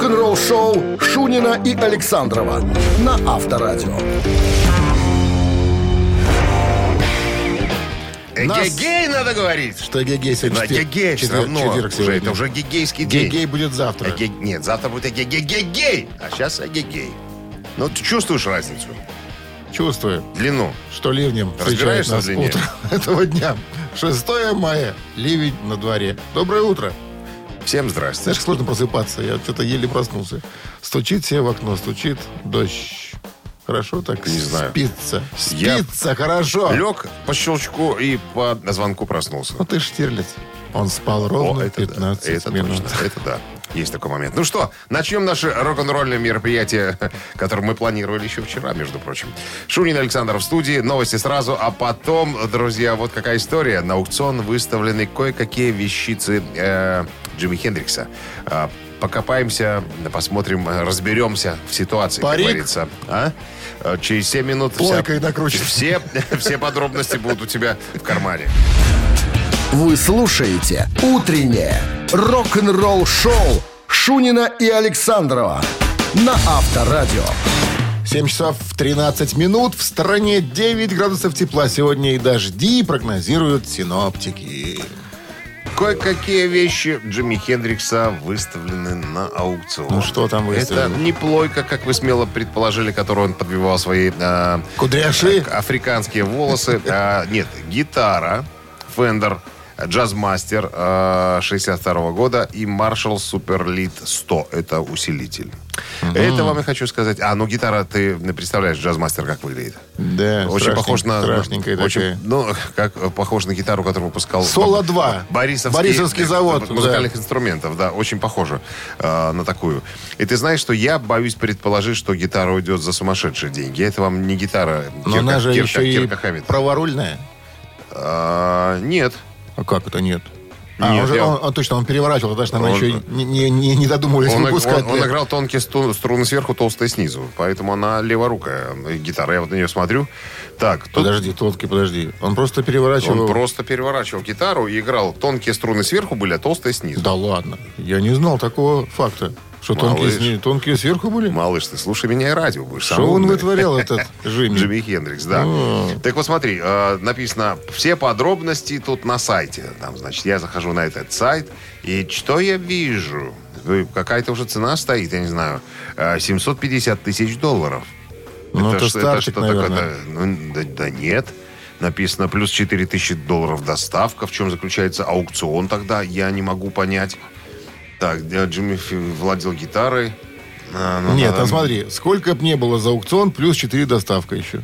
Рок-н-ролл-шоу Шунина и Александрова на Авторадио. Нас- Эгегей надо говорить. Что гегей сегодня? Да, четверг- гегей все четверг- равно. четверг Уже, это уже гегейский день. Гегей будет завтра. Эге- Нет, завтра будет эгегей. А сейчас эгегей. Ну, ты чувствуешь разницу? Чувствую, Длину. что ливнем Разбираешься нас в длине? этого дня. 6 мая. Ливень на дворе. Доброе утро. Всем здрасте. Знаешь, сложно просыпаться. Я что-то еле проснулся. Стучит себе в окно, стучит дождь. Хорошо так? Не знаю. Спится. Я- Спится хорошо. Лег по щелчку и по звонку проснулся. Ну ты ж Штирлиц. Он спал ровно О, это 15 да. Это минут. точно. Это да. Есть такой момент. Ну что, начнем наше рок-н-ролльное мероприятие, которое мы планировали еще вчера, между прочим. Шунин Александр в студии. Новости сразу. А потом, друзья, вот какая история. На аукцион выставлены кое-какие вещицы э, Джимми Хендрикса. А, покопаемся, посмотрим, разберемся в ситуации, Парик? как говорится. А? Э, Через 7 минут... вся- Плойкой накручен. все, все подробности будут у тебя в кармане. Вы слушаете «Утреннее рок-н-ролл-шоу» Шунина и Александрова на Авторадио. 7 часов 13 минут. В стране 9 градусов тепла. Сегодня и дожди прогнозируют синоптики. Кое-какие вещи Джимми Хендрикса выставлены на аукцион. Ну, что там выставлено? Это не плойка, как вы смело предположили, которую он подбивал свои э, Кудряши? э, африканские волосы. А, нет, гитара, Fender, Джазмастер э, 62 года и Super Lead 100. Это усилитель. Это вам я хочу сказать. А, ну гитара, ты представляешь, Джазмастер как выглядит? Да, Очень похож на... Страшненькая очень, такая. Ну, как э, похож на гитару, которую выпускал... Соло 2. Борисовский, Борисовский завод, э, Музыкальных инструментов, да, очень похоже э, на такую. И ты знаешь, что я боюсь предположить, что гитара уйдет за сумасшедшие деньги. Это вам не гитара Но Кирка, она же Кирка- еще и Кирка Хаммет. праворульная. А, нет. А как это нет? А, Нет, он, же- я- он- он точно, он переворачивал, даже, наверное, Он- еще не, не, не, не додумывались Он, выпускать. он- он играл тонкие стру- струны сверху, толстые снизу. Поэтому она леворукая э, гитара. Я вот на нее смотрю. Так, тут Подожди, тонкий, подожди. Он просто переворачивал. он просто переворачивал гитару и играл. Тонкие струны сверху были, а толстые снизу. Да ладно. Я не знал такого факта. Что тонкие, Малыш. тонкие сверху были? Малыш, ты слушай меня и радио будешь. Что он вытворял, этот Джимми? Джимми Хендрикс, да. О. Так вот смотри, э, написано все подробности тут на сайте. Там, значит, я захожу на этот сайт, и что я вижу? Какая-то уже цена стоит, я не знаю, э, 750 тысяч долларов. Ну, это ж- стартик, такое? наверное. Ну, да, да нет. Написано плюс 4 тысячи долларов доставка. В чем заключается аукцион тогда, я не могу понять. Так, Джимми владел гитарой. А, ну, Нет, а смотри, сколько бы не было за аукцион, плюс 4 доставка еще.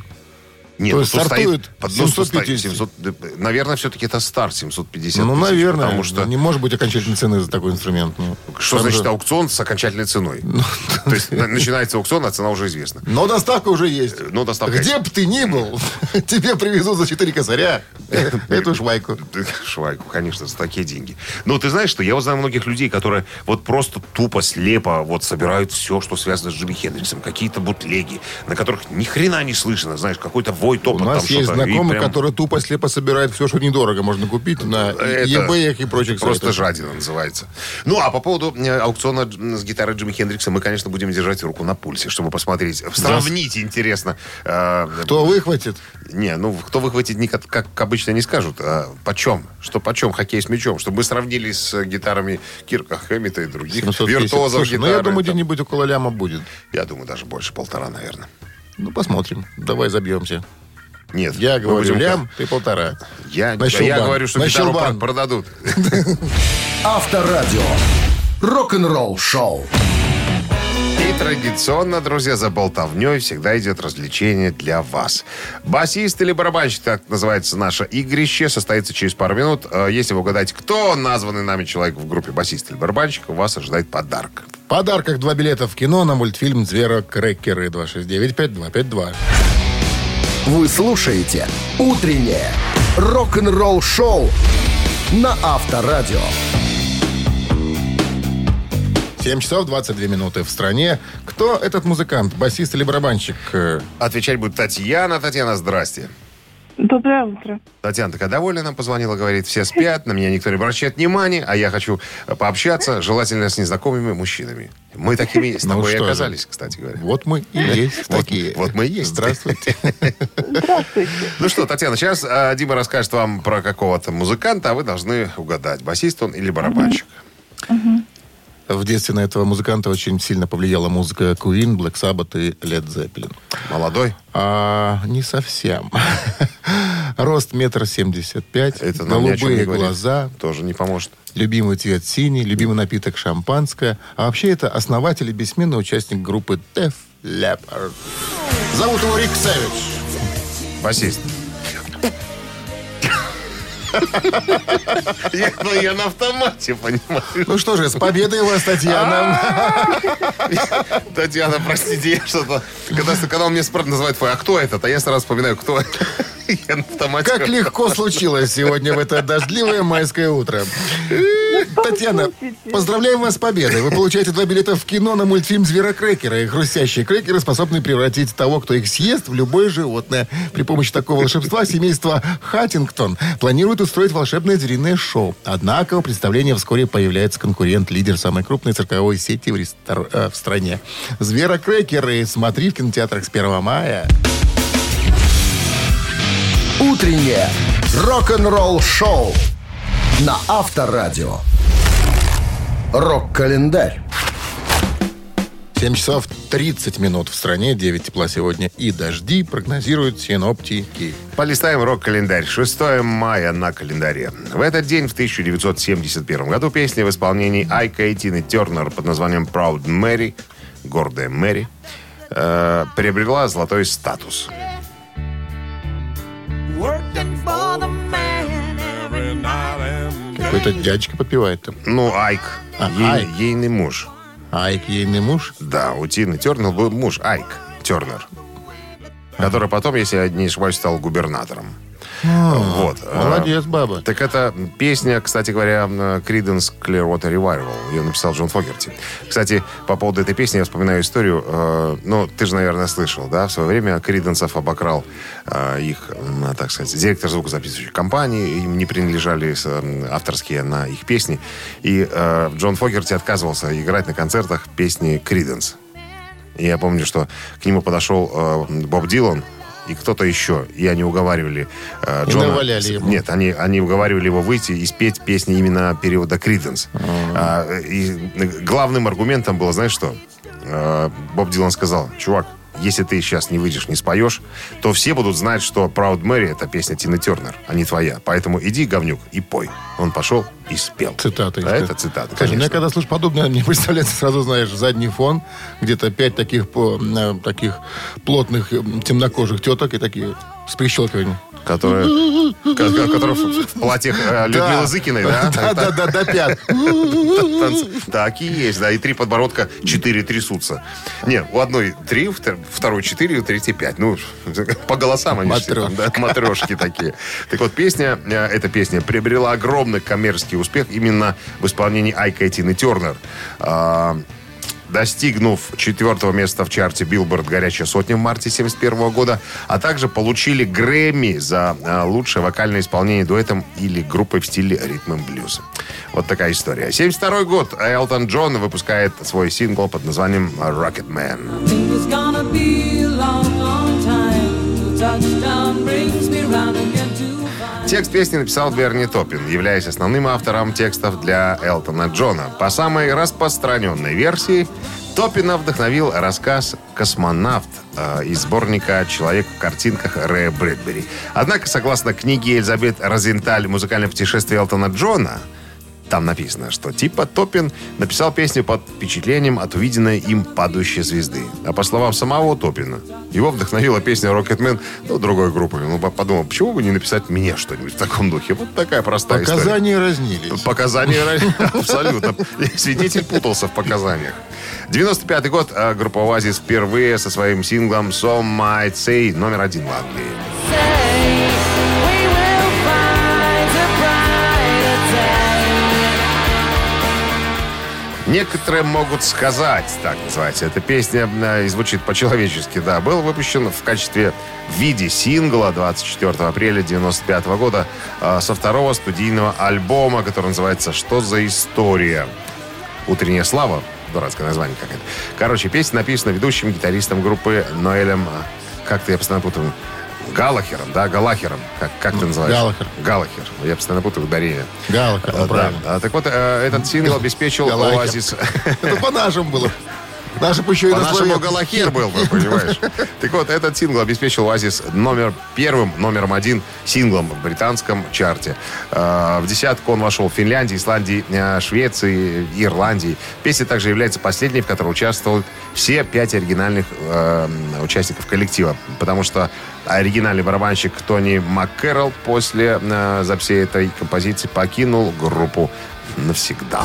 Нет, То есть стартует стоит, под- тут стоит 750. 700, да, наверное, все-таки это старт 750 ну, тысяч, наверное. Потому что, Не может быть окончательной цены за такой инструмент. Ну, что значит же- аукцион с окончательной ценой? Ну, То есть на- начинается аукцион, а цена уже известна. Но доставка уже есть. Ну, доставка Где бы ты ни был, тебе привезут за 4 косаря эту швайку. Швайку, конечно, за такие деньги. Но ты знаешь, что я вот знаю многих людей, которые вот просто тупо, слепо вот собирают все, что связано с Джимми Хендриксом. Какие-то бутлеги, на которых ни хрена не слышно. Знаешь, какой-то вой, У топот нас там есть знакомый, прям который тупо слепо собирает все, что недорого можно купить на Это eBay и прочих Просто сайтах. жадина называется. Ну, а по поводу э, аукциона с гитарой Джимми Хендрикса мы, конечно, будем держать руку на пульсе, чтобы посмотреть. Сравнить интересно. э, Кто выхватит? Не, ну, кто выхватит, как, как обычно не скажут. А почем? Что почем? Хоккей с мячом. Чтобы мы сравнили с гитарами Кирка Хэммита и других 750. виртуозов Слушай, ну гитары. я думаю, где-нибудь около ляма будет. я думаю, даже больше полтора, наверное. Ну, посмотрим. Давай забьемся. Нет. Я мы говорю лям, ты полтора. Я, На я говорю, что На гитару щелбан. про- продадут. Авторадио. Рок-н-ролл-шоу. И традиционно, друзья, за болтовней всегда идет развлечение для вас. Басист или барабанщик, так называется наше игрище, состоится через пару минут. Э, Если вы угадаете, кто названный нами человек в группе басист или барабанщик, вас ожидает подарок. Подарках два билета в кино на мультфильм «Зверокрекеры» 269-5252. Вы слушаете «Утреннее рок-н-ролл-шоу» на Авторадио. 7 часов 22 минуты в стране. Кто этот музыкант? Басист или барабанщик? Отвечать будет Татьяна. Татьяна, здрасте. Доброе утро. Татьяна такая довольна нам позвонила, говорит, все спят, на меня никто не обращает внимания, а я хочу пообщаться, желательно с незнакомыми мужчинами. Мы такими с Ну тобой и что же. оказались, кстати говоря. Вот мы и есть Вот- такие. вот мы и есть. Здравствуйте. Здравствуйте. Ну что, Татьяна, сейчас а, Дима расскажет вам про какого-то музыканта, а вы должны угадать, басист он или барабанщик. В детстве на этого музыканта очень сильно повлияла музыка Queen, Black Sabbath и Led Zeppelin. Молодой? А, не совсем. Рост метр семьдесят пять, голубые глаза, Тоже не поможет. любимый цвет синий, любимый напиток шампанское. А вообще это основатель и бессменный участник группы Def Leppard. Зовут его Рик Сэвидж. Басист. Я, ну, я на автомате, понимаешь? Ну что же, с победой вас, Татьяна. Татьяна, простите, я что-то... Когда, когда он мне называет а кто этот? А я сразу вспоминаю, кто это. Я на автомате. Как легко случилось сегодня в это дождливое майское утро. Татьяна, поздравляем вас с победой. Вы получаете два билета в кино на мультфильм «Зверокрекеры». Хрустящие крекеры способны превратить того, кто их съест, в любое животное. При помощи такого волшебства семейство Хаттингтон планирует устроить волшебное звериное шоу. Однако у представления вскоре появляется конкурент, лидер самой крупной цирковой сети в, рестор- э, в стране. «Зверокрекеры». Смотри в кинотеатрах с 1 мая. Утреннее рок-н-ролл-шоу на Авторадио. Рок-календарь. 7 часов 30 минут в стране, 9 тепла сегодня и дожди, прогнозируют синоптики. Полистаем рок-календарь. 6 мая на календаре. В этот день, в 1971 году, песня в исполнении Айка и Тины Тернер под названием «Proud Mary», «Гордая Мэри», э, приобрела золотой статус. Какой-то дядечка попивает там. Ну, Айк, А, ей- Айк. ейный муж. Айк ейный муж. Да, у Тины Тернер был муж Айк Тернер, который потом, если я не ошибаюсь, стал губернатором. Вот. А, Молодец, баба. Так это песня, кстати говоря, Creedence Clearwater Revival. Ее написал Джон Фогерти. Кстати, по поводу этой песни я вспоминаю историю. э, ну, ты же, наверное, слышал, да? В свое время Криденсов обокрал э, их, так сказать, директор звукозаписывающей компании. Им не принадлежали авторские на их песни. И э, Джон Фогерти отказывался играть на концертах песни Криденс. Я помню, что к нему подошел Боб Дилан и кто-то еще. И они уговаривали э, И Джона... наваляли ему. Нет, они, они уговаривали его выйти и спеть песни именно периода Криденс. и главным аргументом было, знаешь что? Э, Боб Дилан сказал, чувак, если ты сейчас не выйдешь, не споешь, то все будут знать, что Proud Mary это песня Тины Тернер, а не твоя. Поэтому иди, говнюк, и пой. Он пошел и спел. Цитата. А это цитата, Слушай, ну, я конечно. когда слышу подобное, мне представляется сразу, знаешь, задний фон, где-то пять таких, э, таких плотных темнокожих теток и такие с прищелкиванием. Которая, ко- ко- которая в платьях э, Людмилы Зыкиной, да? Да, да, да, до пят. Так и есть, да. И три подбородка, четыре трясутся. Не, у одной три, второй четыре, у третьей пять. Ну, по голосам они все да, матрешки такие. Так вот, песня, э, эта песня приобрела огромный коммерческий успех именно в исполнении Айка и Тины Тернер. Достигнув четвертого места в чарте Билборд «Горячая сотня» в марте 71 года, а также получили Грэмми за а, лучшее вокальное исполнение дуэтом или группой в стиле ритм и блюз. Вот такая история. 72 год. Элтон Джон выпускает свой сингл под названием «Rocket Man». Touchdown brings me round again. Текст песни написал Берни Топпин, являясь основным автором текстов для Элтона Джона. По самой распространенной версии, Топпина вдохновил рассказ «Космонавт» э, из сборника «Человек в картинках» Рэя Брэдбери. Однако, согласно книге Элизабет Розенталь «Музыкальное путешествие Элтона Джона», там написано, что типа Топпин написал песню под впечатлением от увиденной им падающей звезды. А по словам самого Топпина, его вдохновила песня «Рокетмен» ну, другой группы. Ну, по- подумал, почему бы не написать мне что-нибудь в таком духе? Вот такая простая история. Показания разнились. Показания абсолютно. Свидетель путался в показаниях. 95 год а, группа «Оазис» впервые со своим синглом «Some Might Say» номер один в Англии. Некоторые могут сказать, так называется. Эта песня э, и звучит по-человечески, да. Был выпущен в качестве в виде сингла 24 апреля 95 года э, со второго студийного альбома, который называется «Что за история?». «Утренняя слава». Дурацкое название какое-то. Короче, песня написана ведущим гитаристом группы Ноэлем... э, Как-то я постоянно путаю. Галахером, да, Галахером. Как, как ты называешь? Галахер. Галахер. Я постоянно путаю ударение. Галахер, А, правильно. да. Так вот, э, этот сингл обеспечил Галахер. оазис... Это по-нашему было. Наши бы еще и на По-нашему слове- Галахер был бы, понимаешь? Так вот, этот сингл обеспечил Оазис номер первым, номером один синглом в британском чарте. Э, В десятку он вошел в Финляндии, Исландии, э, Швеции, Ирландии. Песня также является последней, в которой участвовают все пять оригинальных э, участников коллектива. Потому что оригинальный барабанщик Тони МакКэрролл после записи этой композиции покинул группу навсегда.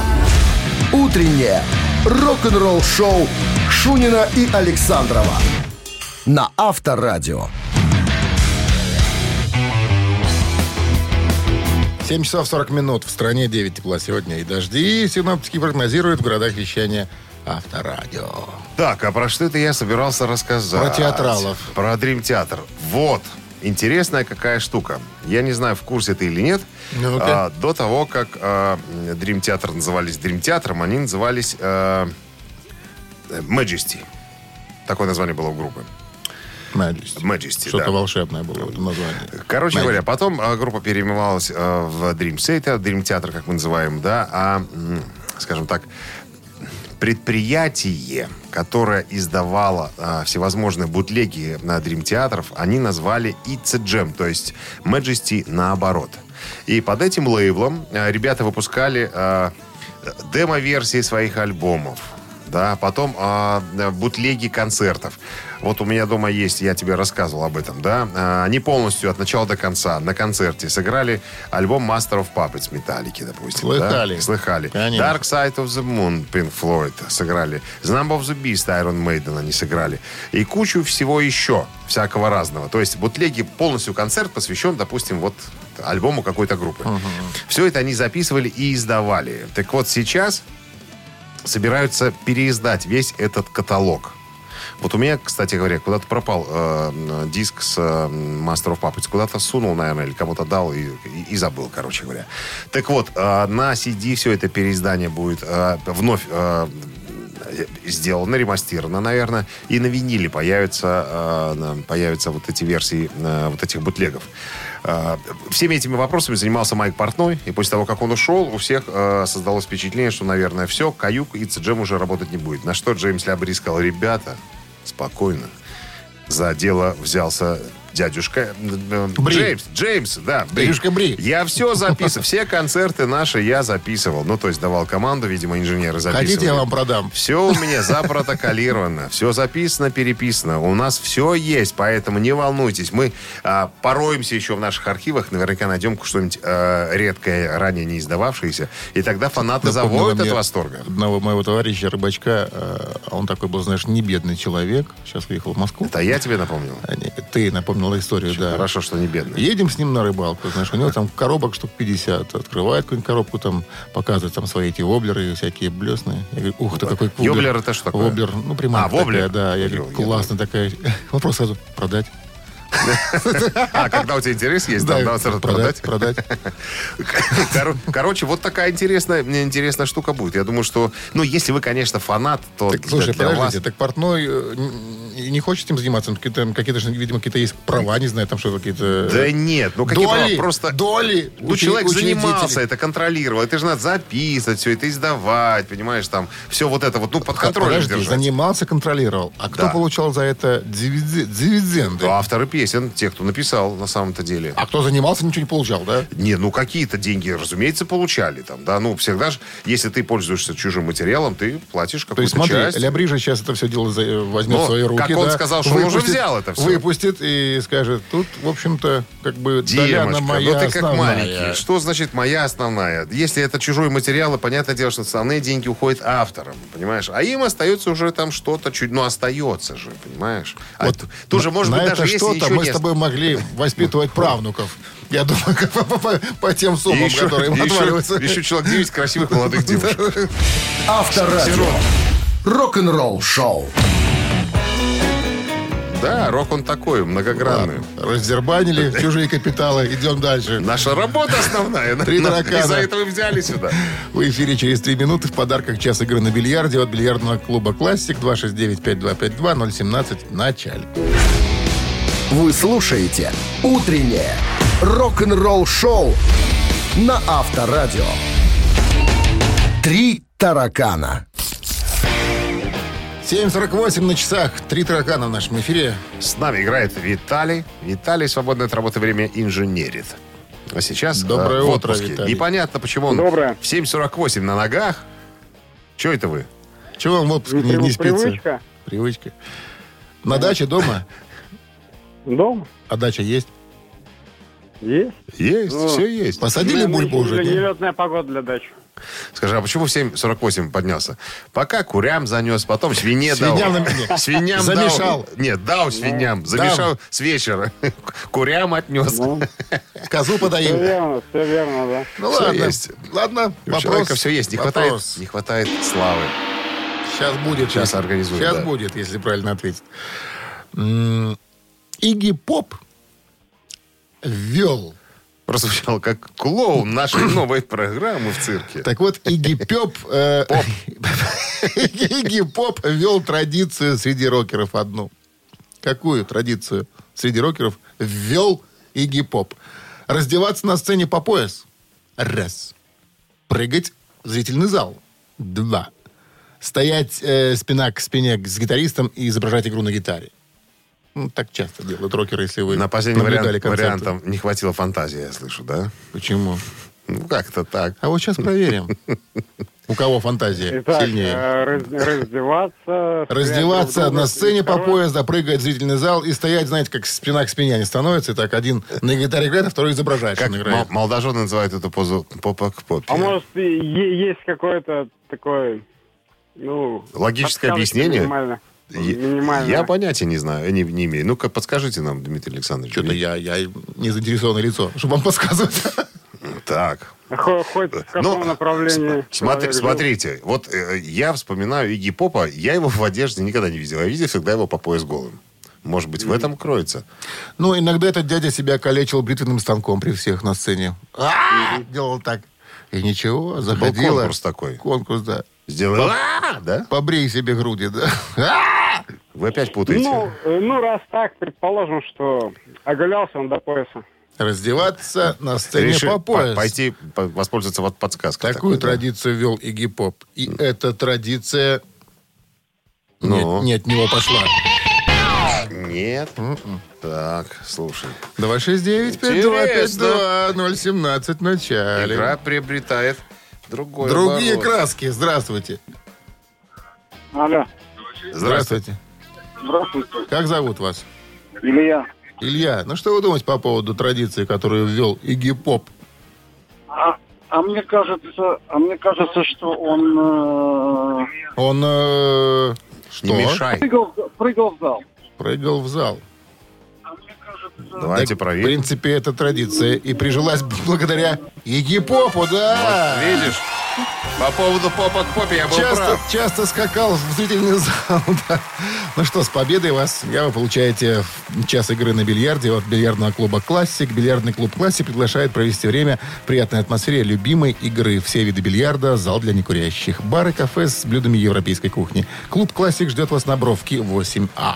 Утреннее рок-н-ролл-шоу Шунина и Александрова на Авторадио. 7 часов 40 минут. В стране 9 тепла сегодня и дожди. Синоптики прогнозируют в городах вещания Авторадио. Так, а про что это я собирался рассказать? Про театралов. Про Дрим Театр. Вот. Интересная какая штука. Я не знаю, в курсе ты или нет. Ну-ка. А, до того, как а, Дрим Театр назывались Дрим Театром, они назывались а, Majesty. Такое название было у группы. Majesty. Majesty, Что-то да. волшебное было в этом названии. Короче Magic. говоря, потом а, группа переименовалась а, в Dream Theater, Dream Theater, как мы называем, да, а, скажем так, предприятие, которое издавало а, всевозможные бутлеги на Dream театров, они назвали a Jam, то есть Majesty наоборот. И под этим лейблом а, ребята выпускали а, демо-версии своих альбомов. Да, потом а, да, бутлеги концертов. Вот у меня дома есть, я тебе рассказывал об этом, да. А, они полностью от начала до конца на концерте сыграли альбом Master of Puppets Металлики, допустим. да? Слыхали. Слыхали. Конечно. Dark Side of the Moon Pink Floyd сыграли. The Number of the Beast Iron Maiden они сыграли. И кучу всего еще, всякого разного. То есть бутлеги, полностью концерт посвящен, допустим, вот альбому какой-то группы. Все это они записывали и издавали. Так вот сейчас собираются переиздать весь этот каталог. Вот у меня, кстати говоря, куда-то пропал э, диск с э, Master of Puppets. Куда-то сунул, наверное, или кому-то дал и, и- и забыл, короче говоря. Так вот, э, на CD все это переиздание будет э, вновь э, сделано, ремастировано, наверное, и на виниле появятся, э, появятся вот эти версии э, вот этих бутлегов. Э, Всеми этими вопросами занимался Майк Портной, и после того, как он ушел, у всех создалось впечатление, что, наверное, все, Каюк и Джем уже работать не будет. На что Джеймс Лябри сказал, ребята, спокойно, за дело взялся дядюшка э, Бри. Джеймс. Джеймс, да. Бри. Дядюшка Бри. Я все записывал. Все концерты наши я записывал. Ну, то есть давал команду, видимо, инженеры записывали. Хотите, я вам продам? Все у меня запротоколировано, все записано, переписано. У нас все есть, поэтому не волнуйтесь. Мы а, пороемся еще в наших архивах, наверняка найдем что-нибудь а, редкое, ранее не издававшееся, и тогда фанаты Напомнило завоют от восторга. Одного моего товарища Рыбачка, э, он такой был, знаешь, не бедный человек. Сейчас уехал в Москву. Это я тебе напомнил? А, не, Ты напомнила историю, да. Хорошо, что не бедный. Едем с ним на рыбалку, знаешь, у него там коробок штук 50. Открывает какую-нибудь коробку, там показывает там свои эти воблеры всякие блесные. Я говорю, ух ты, какой воблер. Воблер это что такое? Воблер, ну, приманка А, воблер? такая, да. Я говорю, классно такая. Вопрос сразу, продать? А, когда у тебя интерес есть, там, да, сразу продать? продать. Коро- Короче, вот такая интересная, мне интересная штука будет. Я думаю, что, ну, если вы, конечно, фанат, то Так, слушай, для подождите, вас... так портной э, не хочет этим заниматься? Он Какие-то, какие-то видимо, какие-то есть права, не знаю, там что какие-то... Да нет, ну какие доли, права? Просто... доли. Ну, человек занимался, это контролировал. Это же надо записывать все это, издавать, понимаешь, там, все вот это вот, ну, под контролем Подожди, занимался, контролировал. А кто получал за это дивиденды? Ну, Авторы песен, те, кто написал на самом-то деле. А кто занимался, ничего не получал, да? Не, ну какие-то деньги, разумеется, получали там, да. Ну, всегда же, если ты пользуешься чужим материалом, ты платишь То есть, какую-то смотри, часть. Же сейчас это все дело э, возьмет Ну, в свои руки. как он да, сказал, что он уже взял это всё. Выпустит и скажет, тут, в общем-то, как бы Демочка, моя ну ты как основная. маленький. Что значит моя основная? Если это чужой материал, и понятное дело, что основные деньги уходят авторам, понимаешь? А им остается уже там что-то чуть, ну остается же, понимаешь? А Вот т- тут же, может на быть, даже если что-то мы с тобой могли воспитывать правнуков. Я думаю, как по, по- по тем суммам, еще, которые им еще- отваливаются. еще человек 9 красивых молодых девушек. Авторадио. Рок-н-ролл шоу. Да, рок он такой, многогранный. Раздербанили чужие капиталы. Идем дальше. Наша работа основная. Три На- таракана. Из-за этого и взяли сюда. В эфире через три минуты в подарках час игры на бильярде от бильярдного клуба «Классик» 269-5252-017 в начале. Вы слушаете «Утреннее рок-н-ролл-шоу» на Авторадио. «Три таракана». 7.48 на часах. Три таракана в нашем эфире. С нами играет Виталий. Виталий свободное от работы время инженерит. А сейчас Доброе э, в утро, отпуске. Виталий. Непонятно, почему он Доброе. в 7.48 на ногах. Че это вы? Чего вам в отпуске не, Прив- не спится? Привычка. Привычка. На даче дома? Дом А дача есть? есть. Есть, Ну, все есть. Посадили бульбу уже? не? Нелетная погода для дачи. Скажи, а почему в 7.48 поднялся? Пока курям занес, потом свине дал. на. Свиням Замешал. дал. Нет, дал свиням. Замешал с вечера. Курям отнес. Ну, Козу все подоил. верно, все верно, да. Ну ладно. есть. Ладно, У вопрос. человека все есть. Не хватает, не хватает славы. Сейчас будет. Сейчас организуем, Сейчас да. будет, если правильно ответить. Игги Поп ввел. Прозвучал как клоун нашей новой программы в цирке. Так вот, Игги Пеп... э, Игги Поп ввел традицию среди рокеров одну. Какую традицию среди рокеров ввел Игги Поп? Раздеваться на сцене по пояс. Раз. Прыгать в зрительный зал. Два. Стоять э, спина к спине с гитаристом и изображать игру на гитаре. Ну, так часто делают рокеры, если вы На последний вариант, вариантом не хватило фантазии, я слышу, да? Почему? Ну, как-то так. А вот сейчас проверим. У кого фантазия Итак, сильнее? э, раз- раздеваться. Раздеваться на сцене по пояс, да, прыгать в зрительный зал и стоять, знаете, как спина к спине они становятся. И так один на гитаре играет, а второй изображает, что Как играет. молодожены называют эту позу попа к попе. А может, есть какое-то такое, ну... Логическое объяснение? Минимально. Я понятия не знаю, не, не имею. Ну-ка, подскажите нам, Дмитрий Александрович. Что-то я, я не заинтересованное лицо, чтобы вам подсказывать. Так. Хо- Хоть в каком Ну, направлении. См- смотри- жил. смотрите, вот э, я вспоминаю Игги Попа, я его в одежде никогда не видел. Я видел всегда его по пояс голым. Может быть, в этом кроется. Ну, иногда этот дядя себя калечил бритвенным станком при всех на сцене. А! Делал так. И ничего, заходила. конкурс такой. Конкурс, да. Сделал, «А!» да? Побрей себе груди, да. А! Вы опять путаете. Ну, э, ну, раз так, предположим, что оголялся он до пояса. Раздеваться на сцене Решил по пояс. по- пойти по- воспользоваться вот подсказкой. Такую такой, да. традицию вел Игги Поп. И эта традиция Ну? не, не от него пошла. Нет. М-м. Так, слушай. 269-5252-017 в начале. Игра приобретает другой Другие оборот. краски. Здравствуйте. Алло, Здравствуйте. здравствуйте. Как зовут вас? Илья. Илья, ну что вы думаете по поводу традиции, которую ввел Игги Поп? А, а мне кажется, а мне кажется, что он э, Он э, что? Не мешай. прыгал, прыгал в зал. Прыгал в зал. Давайте Так, В проверим. принципе, это традиция и прижилась благодаря Игги Попу, да. Видишь? По поводу попа к попе я был часто, прав. часто скакал в зрительный зал. да. Ну что, с победой вас. Я вы получаете час игры на бильярде от бильярдного клуба «Классик». Бильярдный клуб «Классик» приглашает провести время в приятной атмосфере любимой игры. Все виды бильярда, зал для некурящих, бар и кафе с блюдами европейской кухни. Клуб «Классик» ждет вас на Бровке 8А.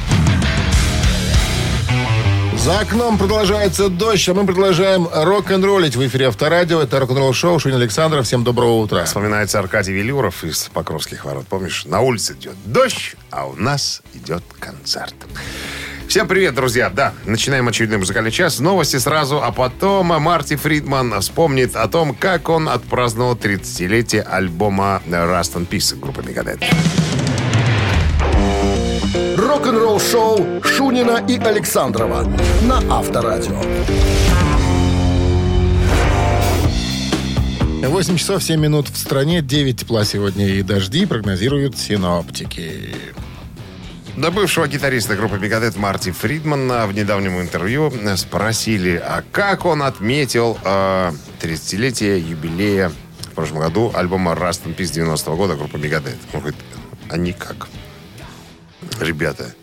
За окном продолжается дождь, а мы продолжаем рок-н-роллить в эфире Авторадио. Это рок-н-ролл шоу Шунин Александров. Всем доброго утра. Вспоминается Аркадий Велюров из Покровских ворот. Помнишь, на улице идет дождь, а у нас идет концерт. Всем привет, друзья. Да, начинаем очередной музыкальный час. Новости сразу, а потом Марти Фридман вспомнит о том, как он отпраздновал 30-летие альбома Rust in Peace группы Megadeth. Рок-н-ролл-шоу Шунина и Александрова на Авторадио. 8 часов 7 минут в стране, 9 тепла сегодня и дожди прогнозируют синоптики. До бывшего гитариста группы Мегадет Марти Фридмана в недавнем интервью спросили, а как он отметил э, 30-летие юбилея в прошлом году альбома Rust in Peace 90 года группы Мегадет. Он говорит, а никак. Ребята,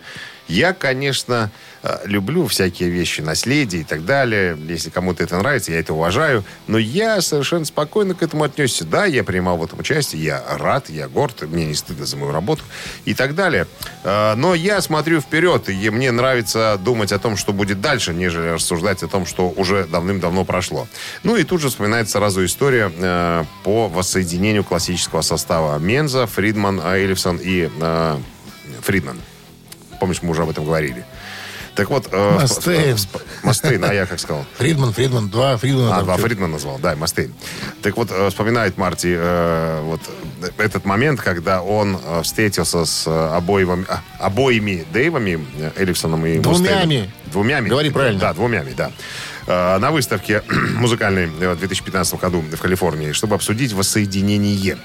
я, конечно, э, люблю всякие вещи, наследие и так далее. Если кому-то это нравится, я это уважаю. Но я совершенно спокойно к этому отнесся. Да, я принимал в этом участие, я рад, я горд, мне не стыдно за мою работу и так далее. Э, Но я смотрю вперед, и мне нравится думать о том, что будет дальше, нежели рассуждать о том, что уже давным-давно прошло. Ну и тут же вспоминается сразу история э, по воссоединению классического состава Менза, Фридман, Элифсон и Фридман. Помнишь, мы уже об этом говорили. Так вот... э, Мастейн. в- Мастейн, а я как сказал? Фридман, Фридман, два Фридмана. А, два чё- Фридман назвал, да, Мастейн. Так вот, э, вспоминает Марти э, вот этот момент, когда он э, встретился с э, обоими, а, обоими Дэйвами, э, Эллифсоном и Двумями. Двумями. Говори правильно. Да, двумями, да. Э, На выставке музыкальной э, в 2015 году в Калифорнии, чтобы обсудить воссоединение.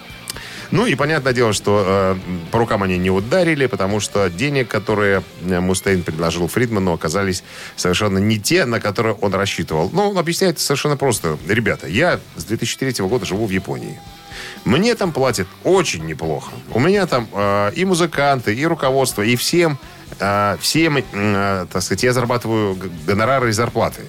Ну и понятное дело, что э, по рукам они не ударили, потому что денег, которые э, Мустейн предложил Фридману, оказались совершенно не те, на которые он рассчитывал. Ну, он объясняет совершенно просто. Ребята, я с 2003 года живу в Японии. Мне там платят очень неплохо. У меня там э, и музыканты, и руководство, и всем, э, всем, э, так сказать, я зарабатываю гонорары и зарплаты.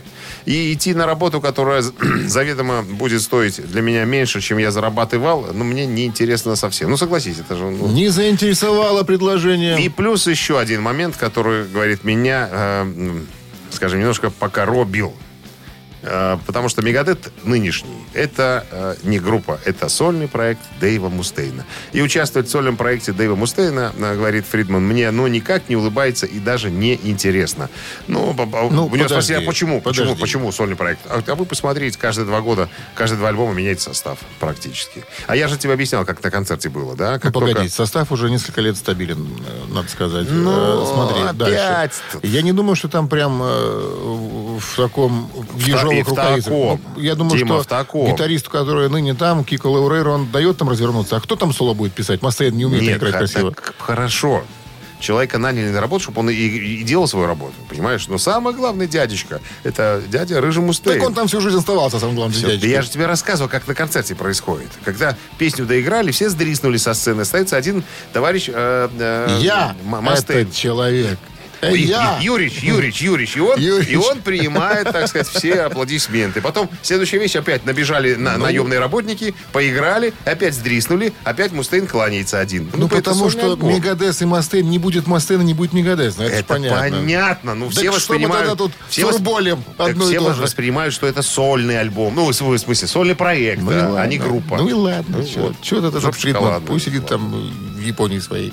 И идти на работу, которая заведомо будет стоить для меня меньше, чем я зарабатывал, ну, мне неинтересно совсем. Ну, согласись, это же... ну, Не заинтересовало предложение. и плюс еще один момент, который, говорит, меня, э, скажем, немножко покоробил. Э, потому что Мегадет нынешний, это э, не группа, это сольный проект Дэйва Мустейна. И участвовать в сольном проекте Дэйва Мустейна, э, говорит Фридман, мне ну никак не улыбается и даже не интересно. Ну, Ну, у него спросили, а подожди, почему? Почему, подожди. почему сольный проект? А, а вы посмотрите, каждые два года, каждые два альбома меняется состав практически. А я же тебе объяснял, как на концерте было, да? Ну, Как погоди, только- состав уже несколько лет стабилен, надо сказать. Ну, Смотри, опять дальше. Я не думаю, что там прям в таком в та- в рукавицах. таком. Ну, Я думаю, Дима, что таком. гитарист, который ныне там, Кико Лаурейро, он дает там развернуться. А кто там соло будет писать? Мастейн не умеет Нет, играть ха- красиво. так хорошо. Человека наняли на работу, чтобы он и, и делал свою работу, понимаешь? Но самый главный дядечка, это дядя Рыжий Мустейн. Так он там всю жизнь оставался, самым главным. Да дядечкой. я же тебе рассказывал, как на концерте происходит. Когда песню доиграли, все сдриснули со сцены. Остается один товарищ э, э, Я Мастейн. этот человек. Э, Я. Юрич, Юрич, Юрич. И он, Юрич. и он принимает, так сказать, все аплодисменты. Потом следующая вещь, опять набежали на, Ну. наемные работники, поиграли, опять сдриснули, опять Мустейн кланяется один. Ну, это потому что альбом. Мегадес и Мастейн не будет Мастейна, не будет Мегадес. Ну, это, Это понятно. понятно. Ну, Так все что мы воспринимают... тут все Так одно все воспринимают, что это сольный альбом. Ну, в смысле, сольный проект, Ну да, а не группа. Ну и ладно. Ну вот. этот Жопа Фридман? шоколадная. Пусть сидит там в Японии своей.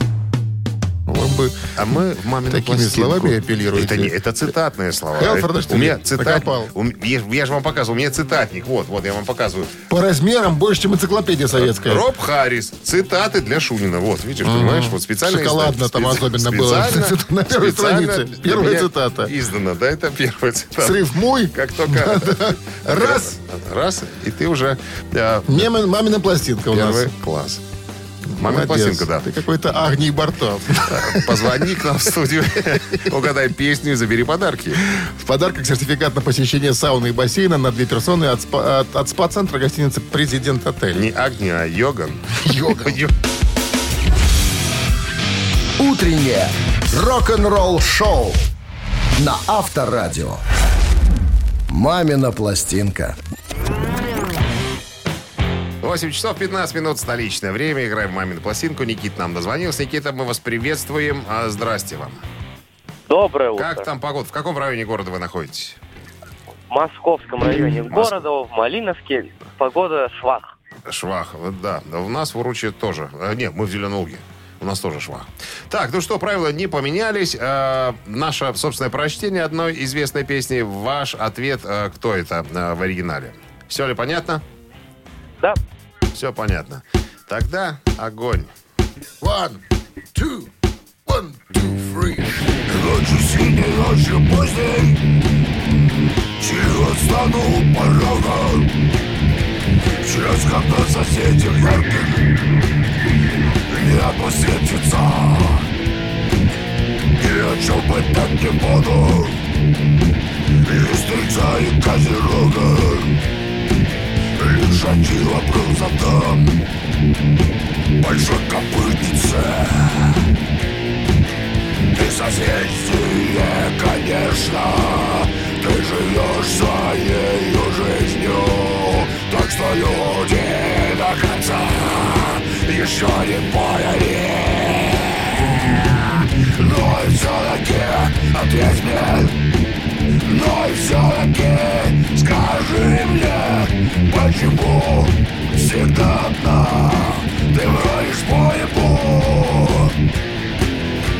Он бы... А мы в мамину Такими пластинку. словами апеллируете. Это, не, это цитатные слова. Хелфорда, что у меня цитат... у я, я же вам показывал, у меня цитатник. Вот, вот, я вам показываю. По размерам больше, чем энциклопедия советская. Роб Харрис. Цитаты для Шунина. Вот, видишь, понимаешь? Вот специально Шоколадно там особенно было. На первой странице. Первая цитата. Издана, да, это первая цитата. Срыв мой. Как только... Раз. Раз, и ты уже Мема- мамина пластинка у нас. первый класс. Молодец. пластинка, да. Ты какой-то Агний Бартов. Позвони к нам в студию, угадай песню и забери подарки. В подарках сертификат на посещение сауны и бассейна на две персоны от, спа- от- от спа-центра гостиницы «Президент Отель». Не Агни, а Йоган. Йоган. Утреннее рок-н-ролл шоу на Авторадио. Мамина пластинка. 8 часов 15 минут столичное время. Играем в мамину пластинку. Никит нам дозвонился. Никита, мы вас приветствуем. А, Здрасте вам. Доброе утро. Как там погода? В каком районе города вы находитесь? В московском районе Моск- города, в Малиновске, погода швах. Швах, да. У нас в Уруче тоже. А, Нет, мы в Зеленоуге. У нас тоже швах. Так, ну что, правила не поменялись. А, наше собственное прочтение одной известной песни. Ваш ответ, а, кто это а, в оригинале. Все ли понятно? Да, Все понятно. Тогда огонь. One, two, one, two, three. Ночью синей, ночью поздней Тихо стану у порога Через когда соседей ярких Небо светится И о чем бы не буду. И стрельца козерога Лишь один вопрос задам Большой копытнице И соседствие, конечно Ты живешь своей жизнью Так что люди до конца Еще не поняли Но и все-таки ответь мне но все-таки скажи мне, почему всегда одна ты бродишь по небу,